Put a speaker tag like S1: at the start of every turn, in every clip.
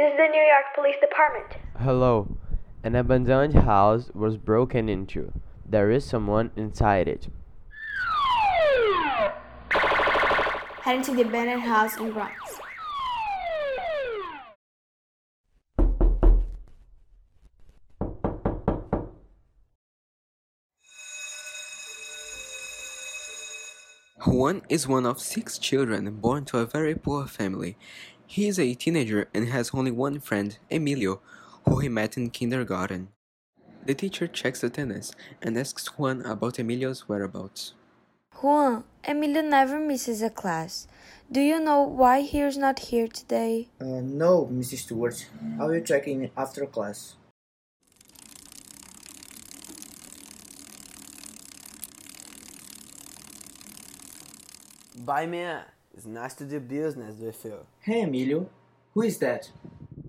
S1: This is the New York Police Department.
S2: Hello. An abandoned house was broken into. There is someone inside it.
S3: Heading to the abandoned house in Bronx.
S4: Juan is one of six children born to a very poor family. He is a teenager and has only one friend, Emilio, who he met in kindergarten. The teacher checks attendance and asks Juan about Emilio's whereabouts.
S5: Juan, Emilio never misses a class. Do you know why he is not here today?
S6: Uh, no, Mrs. Stewart. I will check in after class.
S7: Bye, man. It's nice to do business with you.
S6: Hey, Emilio. Who is that?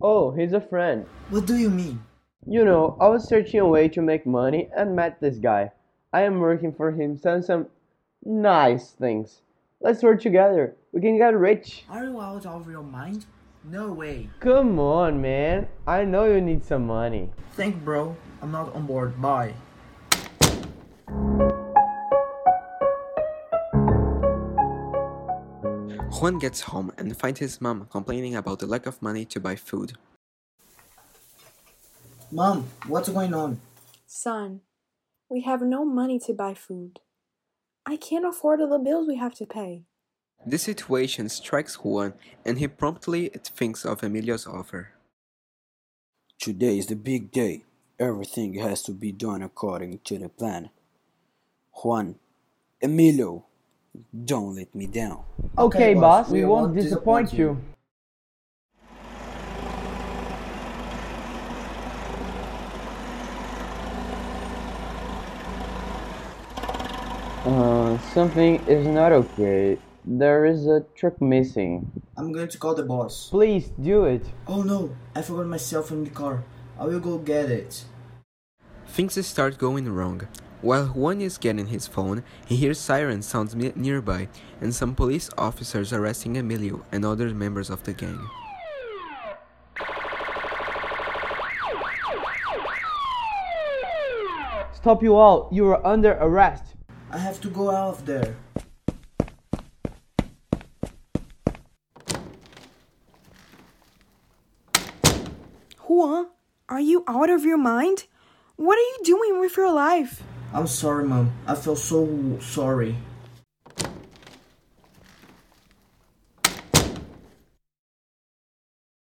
S2: Oh, he's a friend.
S6: What do you mean?
S2: You know, I was searching a way to make money and met this guy. I am working for him selling some nice things. Let's work together. We can get rich.
S6: Are you out of your mind? No way.
S2: Come on, man. I know you need some money.
S6: Thank bro. I'm not on board. Bye.
S4: Juan gets home and finds his mom complaining about the lack of money to buy food.
S6: Mom, what's going on?
S8: Son, we have no money to buy food. I can't afford all the bills we have to pay.
S4: This situation strikes Juan and he promptly thinks of Emilio's offer.
S7: Today is the big day. Everything has to be done according to the plan. Juan, Emilio, don't let me down.
S2: Okay,
S6: Okay,
S2: boss,
S6: boss,
S2: we,
S6: we
S2: won't
S6: won't
S2: disappoint,
S6: disappoint
S2: you. Uh, something is not okay. There is a truck missing.
S6: I'm going to call the boss.
S2: Please do it.
S6: Oh no, I forgot myself in the car. I will go get it.
S4: Things start going wrong. While Juan is getting his phone, he hears siren sounds mi- nearby and some police officers arresting Emilio and other members of the gang.
S2: Stop you all. You are under arrest.
S6: I have to go out of there.
S8: Juan, are you out of your mind? What are you doing with your life?
S6: I'm sorry, mom. I feel so sorry.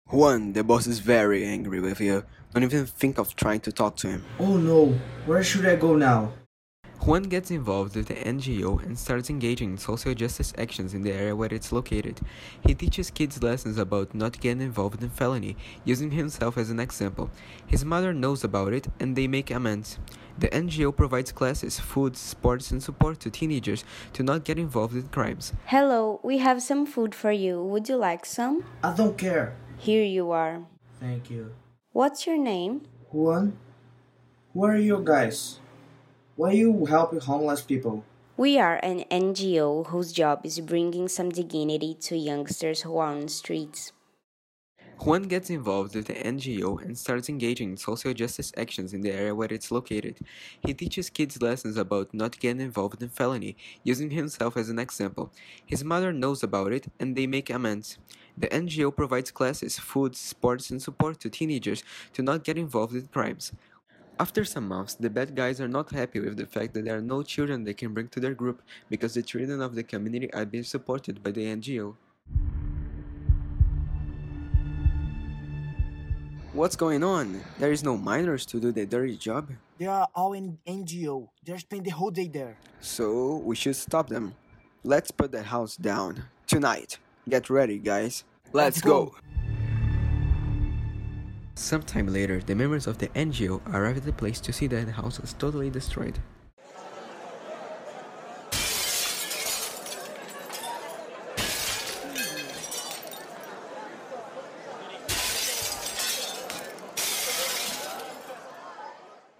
S4: Juan, the boss is very angry with you. Don't even think of trying to talk to him.
S6: Oh no, where should I go now?
S4: Juan gets involved with the NGO and starts engaging in social justice actions in the area where it's located. He teaches kids lessons about not getting involved in felony, using himself as an example. His mother knows about it and they make amends. The NGO provides classes, food, sports, and support to teenagers to not get involved in crimes.
S5: Hello, we have some food for you. Would you like some?
S6: I don't care.
S5: Here you are.
S6: Thank you.
S5: What's your name?
S6: Juan, who are you guys? Why are you help homeless people?
S5: We are an NGO whose job is bringing some dignity to youngsters who are on the streets.
S4: Juan gets involved with the NGO and starts engaging in social justice actions in the area where it's located. He teaches kids lessons about not getting involved in felony, using himself as an example. His mother knows about it and they make amends. The NGO provides classes, food, sports, and support to teenagers to not get involved in crimes. After some months, the bad guys are not happy with the fact that there are no children they can bring to their group because the children of the community are being supported by the NGO. What's going on? There is no minors to do the dirty job?
S9: They are all in NGO. They spend the whole day there.
S4: So we should stop them. Let's put the house down. Tonight. Get ready, guys. Let's,
S9: Let's go.
S4: go. Sometime later, the members of the NGO arrive at the place to see that the house was totally destroyed.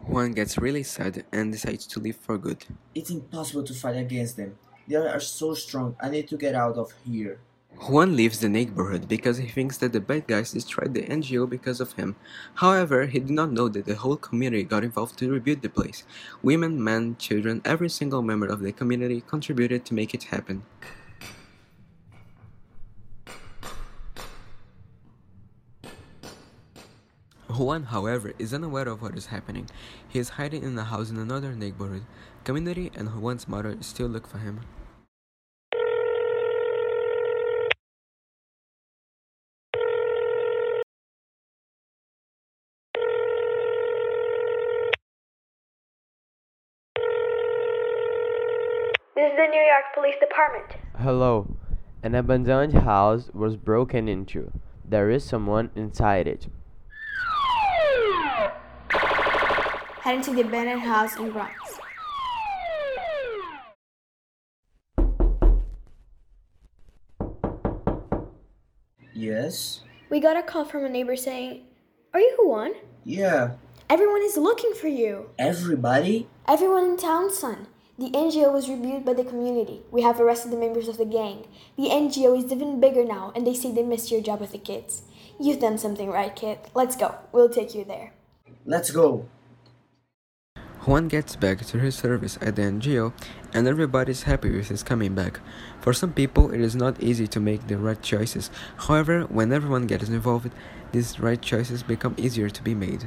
S4: Juan gets really sad and decides to leave for good.
S6: It's impossible to fight against them. They are so strong. I need to get out of here.
S4: Juan leaves the neighborhood because he thinks that the bad guys destroyed the NGO because of him. However, he did not know that the whole community got involved to rebuild the place. Women, men, children, every single member of the community contributed to make it happen. Juan, however, is unaware of what is happening. He is hiding in a house in another neighborhood. Community and Juan's mother still look for him.
S1: This is the New York Police Department.
S2: Hello. An abandoned house was broken into. There is someone inside it.
S3: Heading to the abandoned house in Bronx.
S6: Yes?
S1: We got a call from a neighbor saying, Are you Juan?
S6: Yeah.
S3: Everyone is looking for you.
S6: Everybody?
S3: Everyone in town, son. The NGO was reviewed by the community. We have arrested the members of the gang. The NGO is even bigger now, and they say they missed your job with the kids. You've done something right, kid. Let's go. We'll take you there.
S6: Let's go.
S4: Juan gets back to his service at the NGO and everybody is happy with his coming back. For some people, it is not easy to make the right choices. However, when everyone gets involved, these right choices become easier to be made.